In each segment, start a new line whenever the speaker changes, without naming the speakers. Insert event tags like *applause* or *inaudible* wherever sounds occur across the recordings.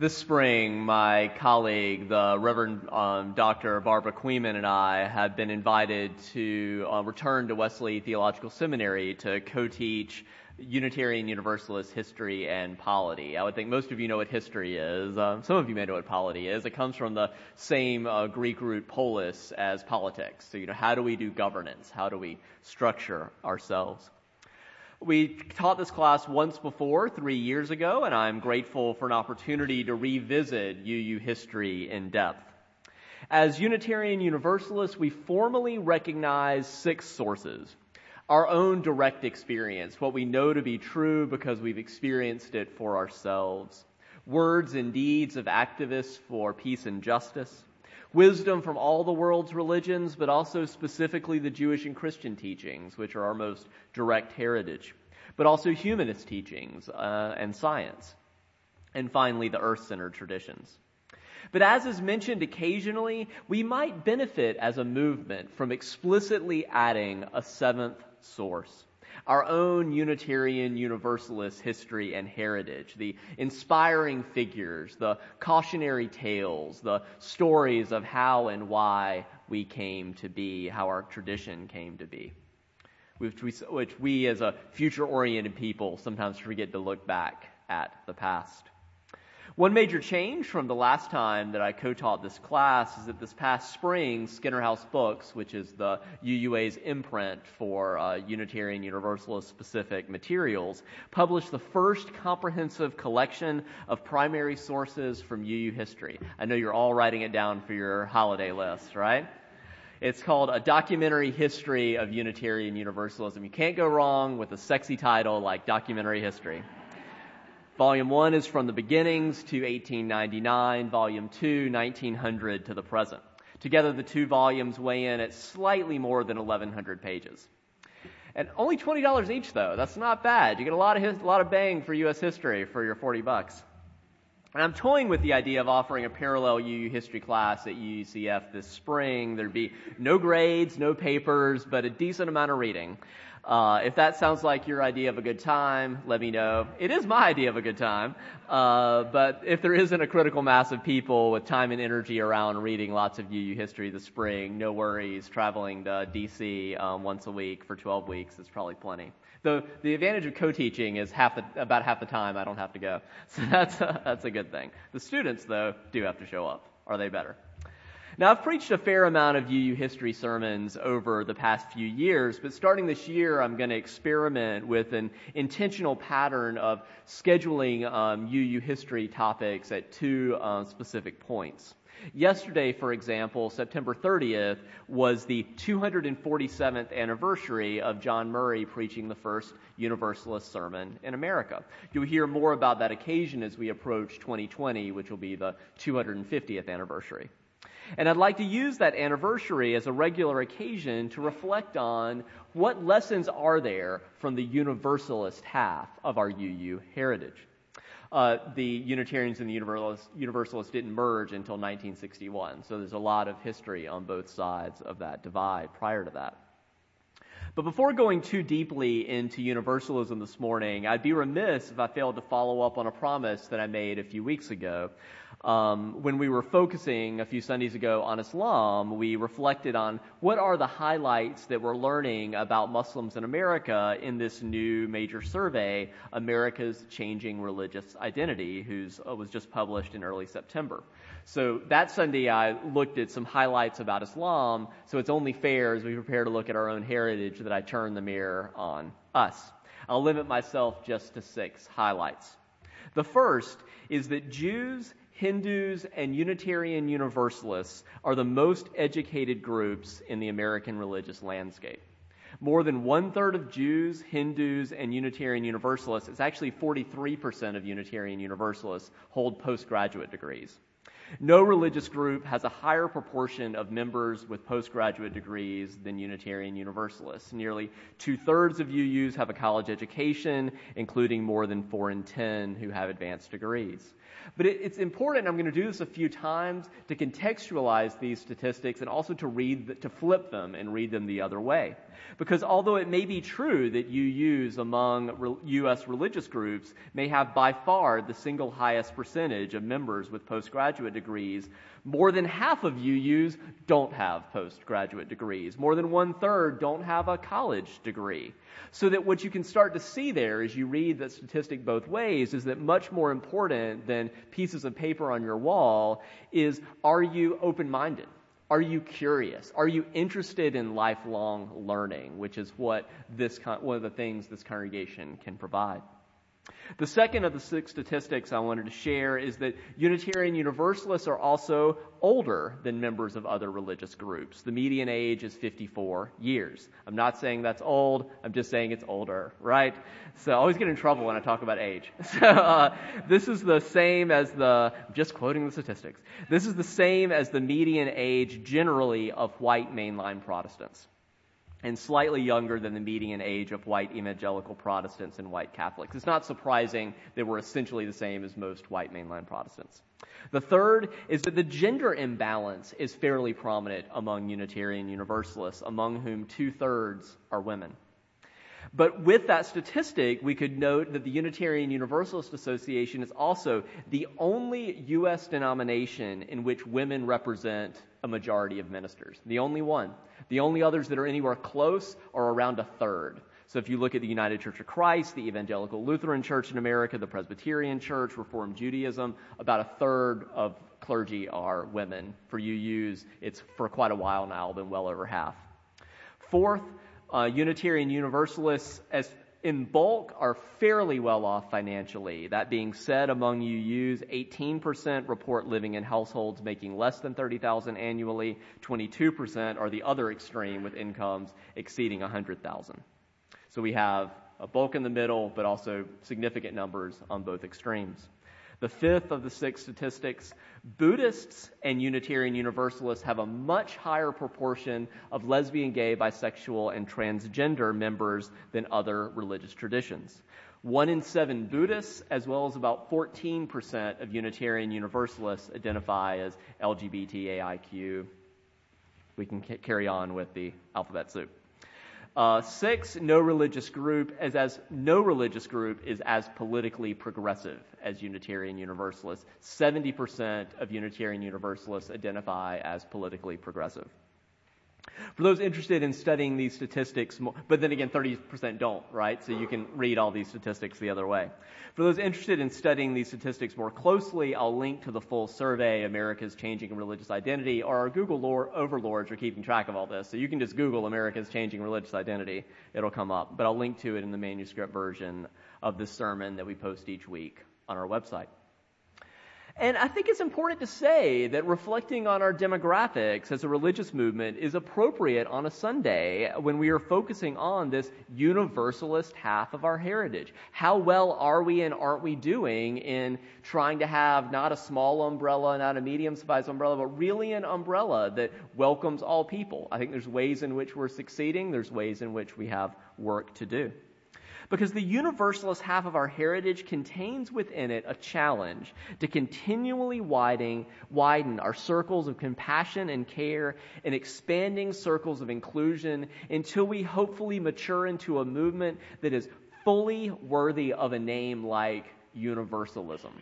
This spring, my colleague, the Reverend um, Dr. Barbara Queeman, and I have been invited to uh, return to Wesley Theological Seminary to co-teach Unitarian Universalist history and polity. I would think most of you know what history is. Um, some of you may know what polity is. It comes from the same uh, Greek root polis as politics. So, you know, how do we do governance? How do we structure ourselves? We taught this class once before, three years ago, and I'm grateful for an opportunity to revisit UU history in depth. As Unitarian Universalists, we formally recognize six sources. Our own direct experience, what we know to be true because we've experienced it for ourselves. Words and deeds of activists for peace and justice wisdom from all the world's religions, but also specifically the Jewish and Christian teachings, which are our most direct heritage, but also humanist teachings uh, and science. And finally, the earth centered traditions. But as is mentioned occasionally, we might benefit as a movement from explicitly adding a seventh source our own Unitarian Universalist history and heritage, the inspiring figures, the cautionary tales, the stories of how and why we came to be, how our tradition came to be, which we, which we as a future oriented people sometimes forget to look back at the past. One major change from the last time that I co-taught this class is that this past spring, Skinner House Books, which is the UUA's imprint for uh, Unitarian Universalist specific materials, published the first comprehensive collection of primary sources from UU history. I know you're all writing it down for your holiday list, right? It's called A Documentary History of Unitarian Universalism. You can't go wrong with a sexy title like Documentary History. Volume 1 is from the beginnings to 1899, Volume 2, 1900 to the present. Together, the two volumes weigh in at slightly more than 1,100 pages. And only $20 each, though. That's not bad. You get a lot of, his, a lot of bang for U.S. history for your 40 bucks. And I'm toying with the idea of offering a parallel UU history class at UUCF this spring. There'd be no grades, no papers, but a decent amount of reading. Uh, if that sounds like your idea of a good time, let me know. It is my idea of a good time. Uh, but if there isn't a critical mass of people with time and energy around reading lots of UU history this spring, no worries. Traveling to DC um, once a week for 12 weeks is probably plenty. The the advantage of co-teaching is half the, about half the time I don't have to go. *laughs* So that's a, that's a good thing. The students, though, do have to show up. Are they better? Now, I've preached a fair amount of UU history sermons over the past few years, but starting this year, I'm going to experiment with an intentional pattern of scheduling um, UU history topics at two uh, specific points. Yesterday, for example, September 30th, was the 247th anniversary of John Murray preaching the first Universalist sermon in America. You'll hear more about that occasion as we approach 2020, which will be the 250th anniversary. And I'd like to use that anniversary as a regular occasion to reflect on what lessons are there from the Universalist half of our UU heritage. Uh, the Unitarians and the Universalists, Universalists didn't merge until 1961, so there's a lot of history on both sides of that divide prior to that. But before going too deeply into universalism this morning, I'd be remiss if I failed to follow up on a promise that I made a few weeks ago. Um, when we were focusing a few Sundays ago on Islam, we reflected on what are the highlights that we're learning about Muslims in America in this new major survey, America's Changing Religious Identity, whose uh, was just published in early September. So that Sunday I looked at some highlights about Islam, so it's only fair as we prepare to look at our own heritage that I turn the mirror on us. I'll limit myself just to six highlights. The first is that Jews Hindus and Unitarian Universalists are the most educated groups in the American religious landscape. More than one third of Jews, Hindus, and Unitarian Universalists, it's actually 43% of Unitarian Universalists, hold postgraduate degrees. No religious group has a higher proportion of members with postgraduate degrees than Unitarian Universalists. Nearly two thirds of UUs have a college education, including more than four in ten who have advanced degrees. But it, it's important, I'm going to do this a few times, to contextualize these statistics and also to read, to flip them and read them the other way. Because although it may be true that UUs among U.S. religious groups may have by far the single highest percentage of members with postgraduate degrees, more than half of UUs don't have postgraduate degrees. More than one third don't have a college degree. So that what you can start to see there as you read that statistic both ways is that much more important than pieces of paper on your wall is are you open minded? Are you curious? Are you interested in lifelong learning, which is what this one of the things this congregation can provide? The second of the six statistics I wanted to share is that Unitarian Universalists are also older than members of other religious groups. The median age is 54 years. I'm not saying that's old, I'm just saying it's older, right? So I always get in trouble when I talk about age. *laughs* So uh, this is the same as the, I'm just quoting the statistics, this is the same as the median age generally of white mainline Protestants and slightly younger than the median age of white evangelical Protestants and white Catholics. It's not surprising that we're essentially the same as most white mainland Protestants. The third is that the gender imbalance is fairly prominent among Unitarian Universalists, among whom two thirds are women. But with that statistic, we could note that the Unitarian Universalist Association is also the only U.S. denomination in which women represent a majority of ministers. The only one. The only others that are anywhere close are around a third. So if you look at the United Church of Christ, the Evangelical Lutheran Church in America, the Presbyterian Church, Reformed Judaism, about a third of clergy are women. For UUs, it's for quite a while now been well over half. Fourth, uh, Unitarian Universalists, as in bulk, are fairly well off financially. That being said, among UUs, 18% report living in households making less than 30,000 annually. 22% are the other extreme with incomes exceeding 100,000. So we have a bulk in the middle, but also significant numbers on both extremes. The fifth of the six statistics Buddhists and Unitarian Universalists have a much higher proportion of lesbian, gay, bisexual, and transgender members than other religious traditions. One in seven Buddhists, as well as about 14% of Unitarian Universalists, identify as LGBTAIQ. We can carry on with the alphabet soup. Uh, six, no religious group as as no religious group is as politically progressive as Unitarian Universalists. Seventy percent of Unitarian Universalists identify as politically progressive. For those interested in studying these statistics, but then again, 30% don't, right? So you can read all these statistics the other way. For those interested in studying these statistics more closely, I'll link to the full survey, America's Changing Religious Identity, or our Google overlords are keeping track of all this. So you can just Google America's Changing Religious Identity. It'll come up. But I'll link to it in the manuscript version of this sermon that we post each week on our website. And I think it's important to say that reflecting on our demographics as a religious movement is appropriate on a Sunday when we are focusing on this universalist half of our heritage. How well are we and aren't we doing in trying to have not a small umbrella, not a medium sized umbrella, but really an umbrella that welcomes all people? I think there's ways in which we're succeeding, there's ways in which we have work to do. Because the universalist half of our heritage contains within it a challenge to continually widen, widen our circles of compassion and care and expanding circles of inclusion until we hopefully mature into a movement that is fully worthy of a name like universalism.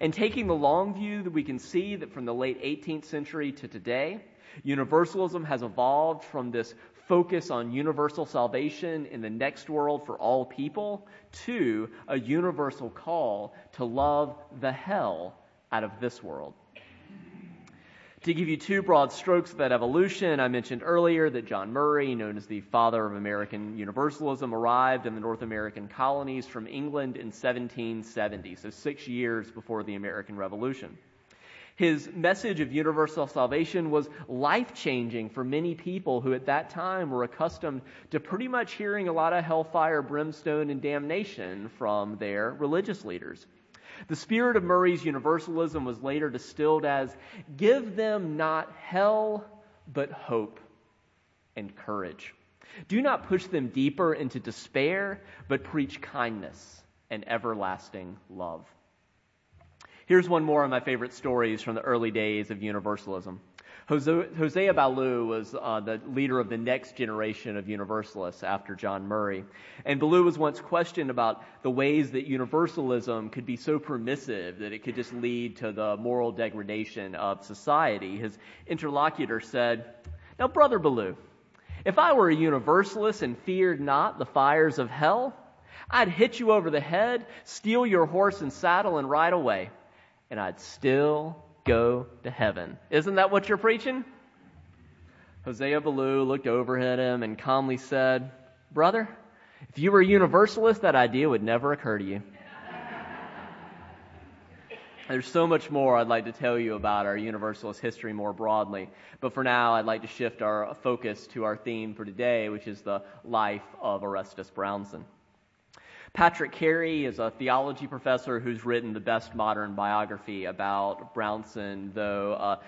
And taking the long view that we can see that from the late 18th century to today, universalism has evolved from this focus on universal salvation in the next world for all people to a universal call to love the hell out of this world. To give you two broad strokes of that evolution, I mentioned earlier that John Murray, known as the father of American Universalism, arrived in the North American colonies from England in 1770, so six years before the American Revolution. His message of universal salvation was life changing for many people who at that time were accustomed to pretty much hearing a lot of hellfire, brimstone, and damnation from their religious leaders. The spirit of Murray's universalism was later distilled as give them not hell, but hope and courage. Do not push them deeper into despair, but preach kindness and everlasting love. Here's one more of my favorite stories from the early days of Universalism. Hosea Ballou was uh, the leader of the next generation of Universalists after John Murray. And Ballou was once questioned about the ways that Universalism could be so permissive that it could just lead to the moral degradation of society. His interlocutor said, Now, Brother Ballou, if I were a Universalist and feared not the fires of hell, I'd hit you over the head, steal your horse and saddle, and ride away. And I'd still go to heaven. Isn't that what you're preaching? Hosea Ballou looked over at him and calmly said, Brother, if you were a universalist, that idea would never occur to you. There's so much more I'd like to tell you about our Universalist history more broadly, but for now I'd like to shift our focus to our theme for today, which is the life of Orestes Brownson. Patrick Carey is a theology professor who's written the best modern biography about Brownson, though uh,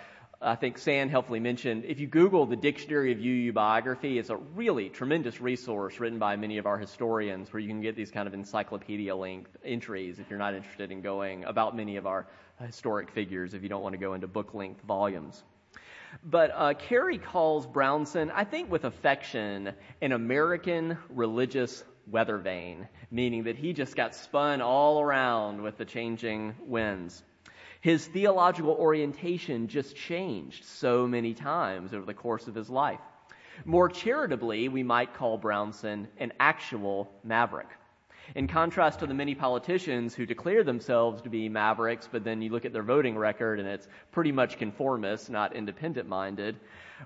I think Sam helpfully mentioned if you Google the Dictionary of UU biography, it's a really tremendous resource written by many of our historians where you can get these kind of encyclopedia length entries if you're not interested in going about many of our historic figures if you don't want to go into book length volumes. But uh, Carey calls Brownson, I think with affection, an American religious weather vane, meaning that he just got spun all around with the changing winds. His theological orientation just changed so many times over the course of his life. More charitably, we might call Brownson an actual maverick. In contrast to the many politicians who declare themselves to be mavericks, but then you look at their voting record and it's pretty much conformist, not independent minded,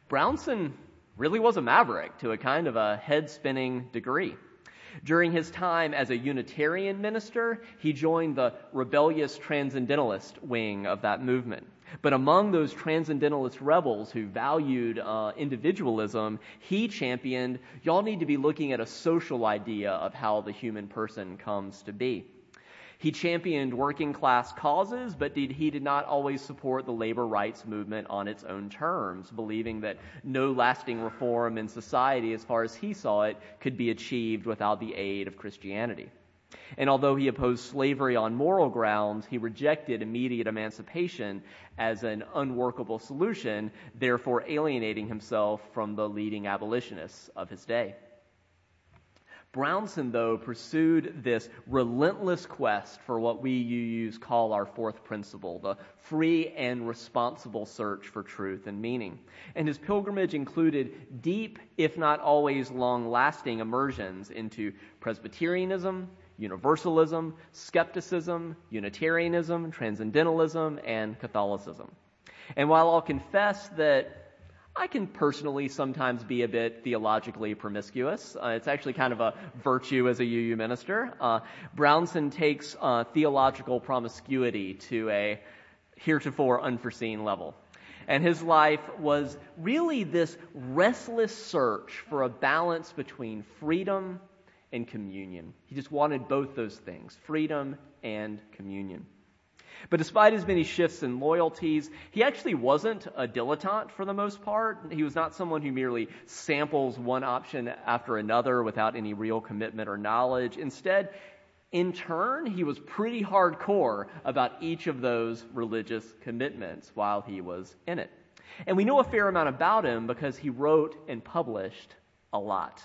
Brownson really was a maverick to a kind of a head spinning degree. During his time as a Unitarian minister, he joined the rebellious transcendentalist wing of that movement. But among those transcendentalist rebels who valued uh, individualism, he championed y'all need to be looking at a social idea of how the human person comes to be. He championed working class causes, but did, he did not always support the labor rights movement on its own terms, believing that no lasting reform in society, as far as he saw it, could be achieved without the aid of Christianity. And although he opposed slavery on moral grounds, he rejected immediate emancipation as an unworkable solution, therefore alienating himself from the leading abolitionists of his day. Brownson, though, pursued this relentless quest for what we UUs call our fourth principle, the free and responsible search for truth and meaning. And his pilgrimage included deep, if not always long lasting immersions into Presbyterianism, Universalism, skepticism, Unitarianism, Transcendentalism, and Catholicism. And while I'll confess that I can personally sometimes be a bit theologically promiscuous. Uh, it's actually kind of a virtue as a UU minister. Uh, Brownson takes uh, theological promiscuity to a heretofore unforeseen level. And his life was really this restless search for a balance between freedom and communion. He just wanted both those things freedom and communion. But despite his many shifts and loyalties, he actually wasn't a dilettante for the most part. He was not someone who merely samples one option after another without any real commitment or knowledge. Instead, in turn, he was pretty hardcore about each of those religious commitments while he was in it. And we know a fair amount about him because he wrote and published a lot.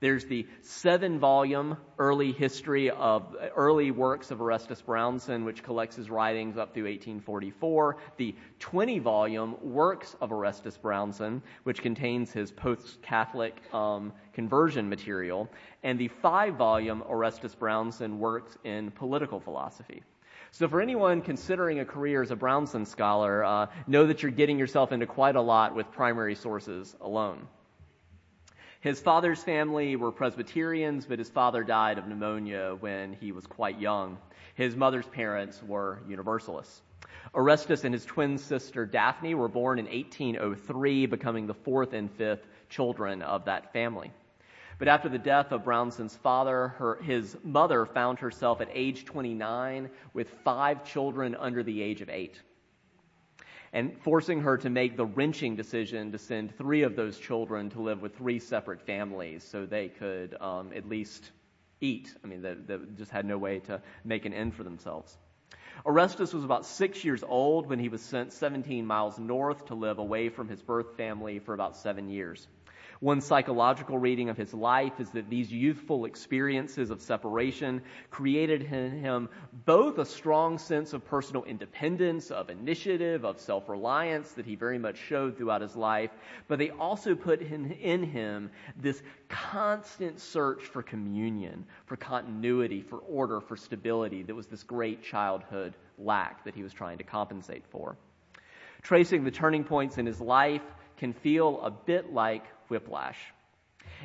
There's the seven volume early history of early works of Orestes Brownson, which collects his writings up through 1844. The 20 volume works of Orestes Brownson, which contains his post Catholic um, conversion material. And the five volume Orestes Brownson works in political philosophy. So for anyone considering a career as a Brownson scholar, uh, know that you're getting yourself into quite a lot with primary sources alone. His father's family were Presbyterians, but his father died of pneumonia when he was quite young. His mother's parents were Universalists. Orestes and his twin sister Daphne were born in 1803, becoming the fourth and fifth children of that family. But after the death of Brownson's father, her, his mother found herself at age 29 with five children under the age of eight and forcing her to make the wrenching decision to send three of those children to live with three separate families so they could um, at least eat. I mean, they, they just had no way to make an end for themselves. Orestes was about six years old when he was sent 17 miles north to live away from his birth family for about seven years. One psychological reading of his life is that these youthful experiences of separation created in him both a strong sense of personal independence, of initiative, of self reliance that he very much showed throughout his life, but they also put in, in him this constant search for communion, for continuity, for order, for stability that was this great childhood lack that he was trying to compensate for. Tracing the turning points in his life can feel a bit like whiplash.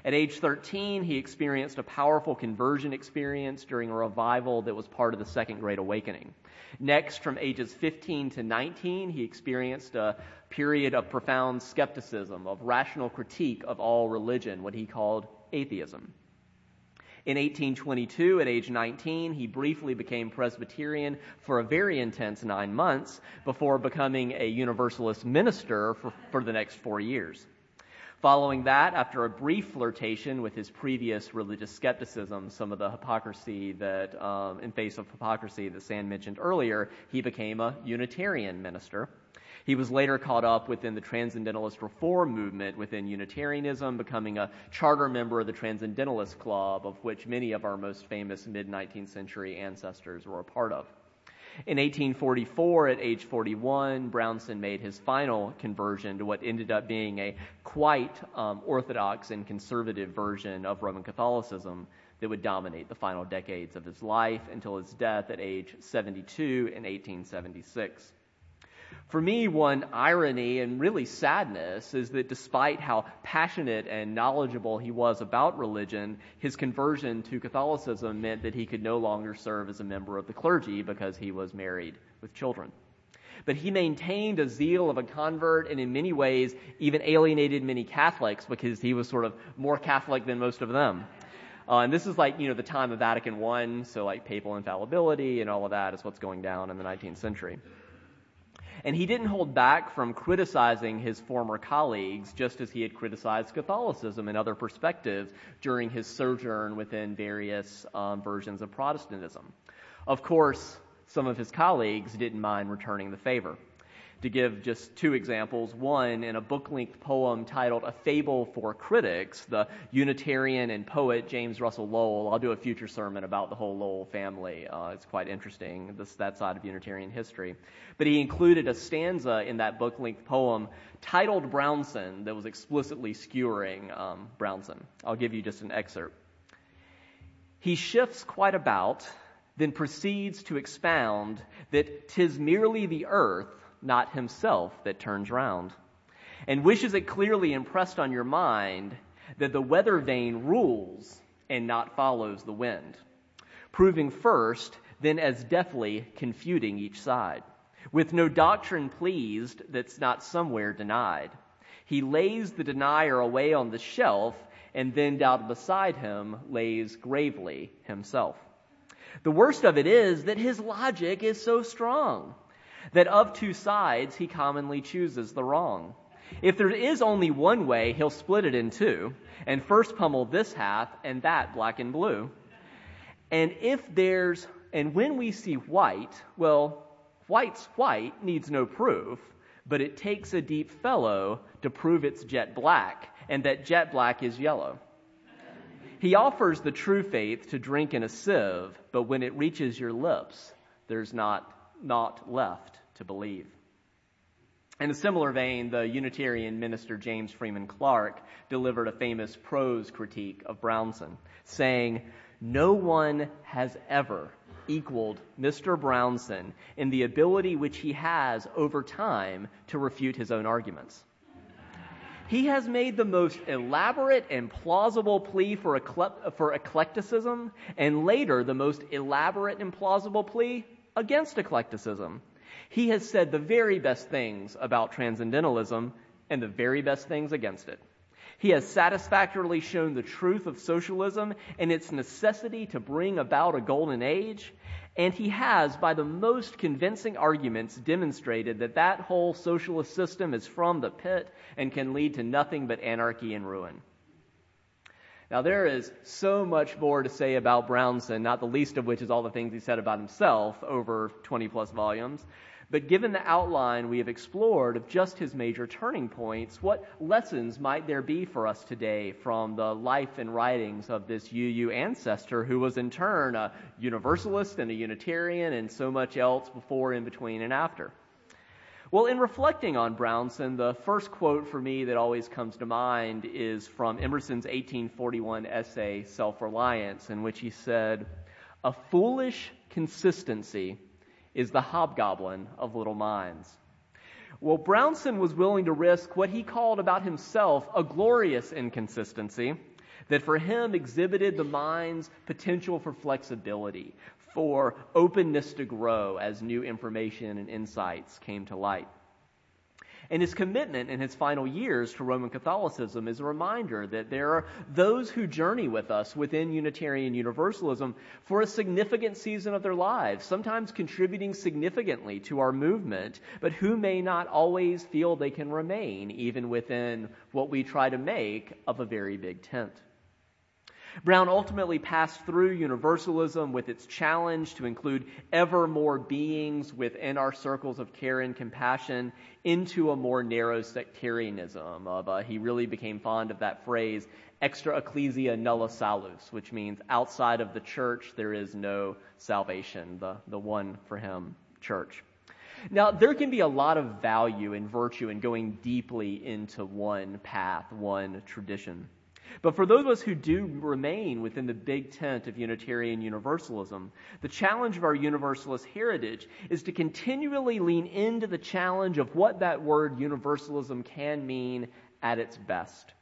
At age 13, he experienced a powerful conversion experience during a revival that was part of the Second Great Awakening. Next, from ages 15 to 19, he experienced a period of profound skepticism, of rational critique of all religion, what he called atheism. In 1822, at age 19, he briefly became Presbyterian for a very intense nine months before becoming a Universalist minister for, for the next four years. Following that, after a brief flirtation with his previous religious skepticism, some of the hypocrisy that, um, in face of hypocrisy that Sam mentioned earlier, he became a Unitarian minister. He was later caught up within the Transcendentalist Reform movement within Unitarianism, becoming a charter member of the Transcendentalist Club, of which many of our most famous mid 19th century ancestors were a part of. In 1844, at age 41, Brownson made his final conversion to what ended up being a quite um, orthodox and conservative version of Roman Catholicism that would dominate the final decades of his life until his death at age 72 in 1876. For me, one irony and really sadness is that despite how passionate and knowledgeable he was about religion, his conversion to Catholicism meant that he could no longer serve as a member of the clergy because he was married with children. But he maintained a zeal of a convert and in many ways even alienated many Catholics because he was sort of more Catholic than most of them. Uh, and this is like, you know, the time of Vatican I, so like papal infallibility and all of that is what's going down in the 19th century. And he didn't hold back from criticizing his former colleagues, just as he had criticized Catholicism and other perspectives during his sojourn within various um, versions of Protestantism. Of course, some of his colleagues didn't mind returning the favor to give just two examples. One, in a book length poem titled A Fable for Critics, the Unitarian and poet James Russell Lowell. I'll do a future sermon about the whole Lowell family. Uh, it's quite interesting, this, that side of Unitarian history. But he included a stanza in that book length poem titled Brownson that was explicitly skewering um, Brownson. I'll give you just an excerpt. He shifts quite about, then proceeds to expound that 'tis merely the earth not himself that turns round, and wishes it clearly impressed on your mind that the weather vane rules and not follows the wind, proving first, then as deftly confuting each side, with no doctrine pleased that's not somewhere denied. He lays the denier away on the shelf, and then down beside him lays gravely himself. The worst of it is that his logic is so strong that of two sides he commonly chooses the wrong. If there is only one way, he'll split it in two, and first pummel this half and that black and blue. And if there's, and when we see white, well, white's white needs no proof, but it takes a deep fellow to prove it's jet black, and that jet black is yellow. He offers the true faith to drink in a sieve, but when it reaches your lips, there's not, not left to believe. In a similar vein, the Unitarian minister James Freeman Clarke delivered a famous prose critique of Brownson, saying, No one has ever equaled Mr. Brownson in the ability which he has over time to refute his own arguments. He has made the most elaborate and plausible plea for, for eclecticism, and later the most elaborate and plausible plea against eclecticism. He has said the very best things about transcendentalism and the very best things against it. He has satisfactorily shown the truth of socialism and its necessity to bring about a golden age. And he has, by the most convincing arguments, demonstrated that that whole socialist system is from the pit and can lead to nothing but anarchy and ruin. Now, there is so much more to say about Brownson, not the least of which is all the things he said about himself over 20 plus volumes. But given the outline we have explored of just his major turning points, what lessons might there be for us today from the life and writings of this UU ancestor who was in turn a universalist and a Unitarian and so much else before, in between, and after? Well, in reflecting on Brownson, the first quote for me that always comes to mind is from Emerson's 1841 essay, Self Reliance, in which he said, A foolish consistency is the hobgoblin of little minds. Well, Brownson was willing to risk what he called about himself a glorious inconsistency that for him exhibited the mind's potential for flexibility, for openness to grow as new information and insights came to light. And his commitment in his final years to Roman Catholicism is a reminder that there are those who journey with us within Unitarian Universalism for a significant season of their lives, sometimes contributing significantly to our movement, but who may not always feel they can remain even within what we try to make of a very big tent. Brown ultimately passed through universalism with its challenge to include ever more beings within our circles of care and compassion into a more narrow sectarianism. Of, uh, he really became fond of that phrase, extra ecclesia nulla salus, which means outside of the church there is no salvation, the, the one for him, church. Now, there can be a lot of value and virtue in going deeply into one path, one tradition. But for those of us who do remain within the big tent of Unitarian Universalism, the challenge of our Universalist heritage is to continually lean into the challenge of what that word universalism can mean at its best.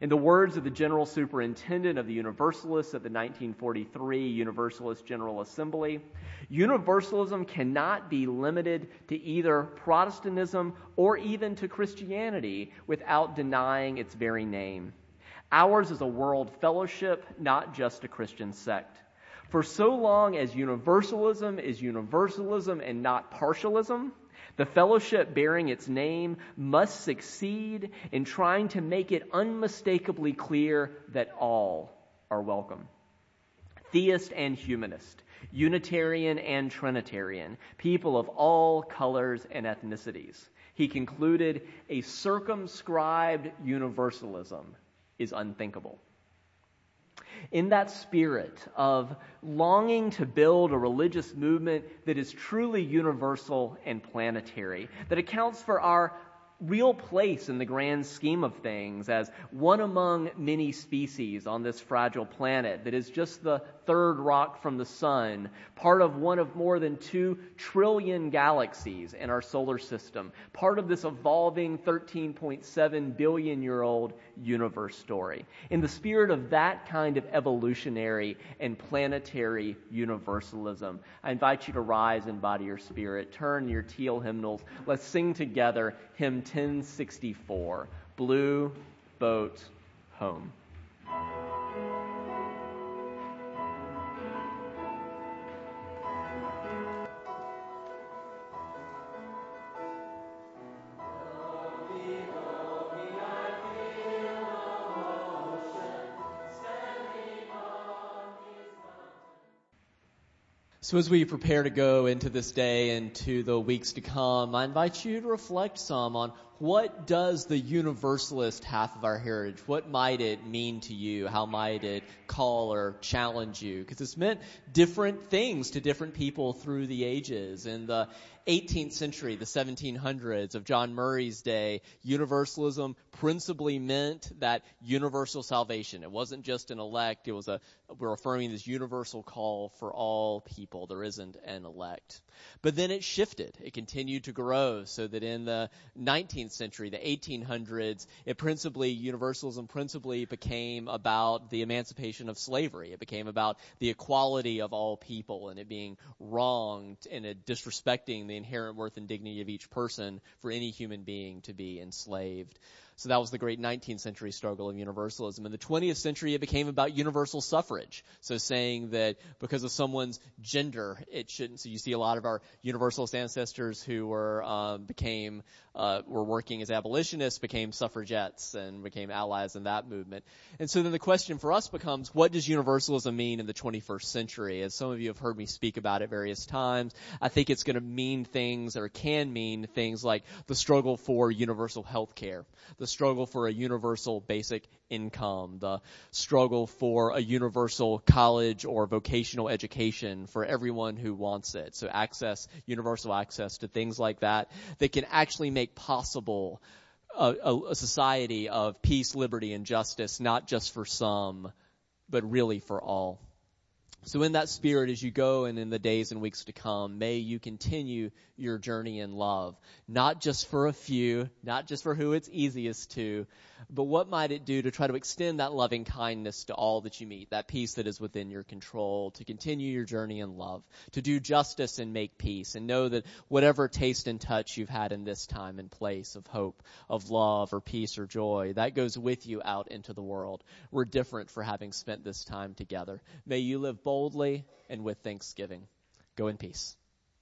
In the words of the General Superintendent of the Universalists at the 1943 Universalist General Assembly, Universalism cannot be limited to either Protestantism or even to Christianity without denying its very name. Ours is a world fellowship, not just a Christian sect. For so long as universalism is universalism and not partialism, the fellowship bearing its name must succeed in trying to make it unmistakably clear that all are welcome. Theist and humanist, Unitarian and Trinitarian, people of all colors and ethnicities. He concluded a circumscribed universalism is unthinkable. In that spirit of longing to build a religious movement that is truly universal and planetary, that accounts for our real place in the grand scheme of things as one among many species on this fragile planet that is just the third rock from the sun, part of one of more than two trillion galaxies in our solar system, part of this evolving 13.7 billion year old universe story. In the spirit of that kind of evolutionary and planetary universalism, I invite you to rise in body or spirit, turn your teal hymnals. Let's sing together hymn 1064 Blue Boat Home. So, as we prepare to go into this day and to the weeks to come, I invite you to reflect some on what does the universalist half of our heritage, what might it mean to you? How might it call or challenge you? Because it's meant different things to different people through the ages. In the 18th century, the 1700s of John Murray's day, universalism principally meant that universal salvation. It wasn't just an elect, it was a, we're affirming this universal call for all people. There isn't an elect. But then it shifted. It continued to grow so that in the 19th century, the 1800s, it principally, universalism principally became about the emancipation of slavery. It became about the equality of all people and it being wronged and it disrespecting the inherent worth and dignity of each person for any human being to be enslaved. So that was the great 19th century struggle of universalism. In the 20th century, it became about universal suffrage. So saying that because of someone's gender, it shouldn't. So you see a lot of our universalist ancestors who were um, became uh, were working as abolitionists, became suffragettes, and became allies in that movement. And so then the question for us becomes, what does universalism mean in the 21st century? As some of you have heard me speak about it various times, I think it's going to mean things or can mean things like the struggle for universal health care, the struggle for a universal basic income, the struggle for a universal college or vocational education for everyone who wants it. So access, universal access to things like that that can actually make possible a, a, a society of peace, liberty, and justice, not just for some, but really for all. So in that spirit, as you go and in the days and weeks to come, may you continue your journey in love. Not just for a few, not just for who it's easiest to, but what might it do to try to extend that loving kindness to all that you meet, that peace that is within your control, to continue your journey in love, to do justice and make peace, and know that whatever taste and touch you've had in this time and place of hope, of love, or peace, or joy, that goes with you out into the world. We're different for having spent this time together. May you live boldly and with thanksgiving. Go in peace.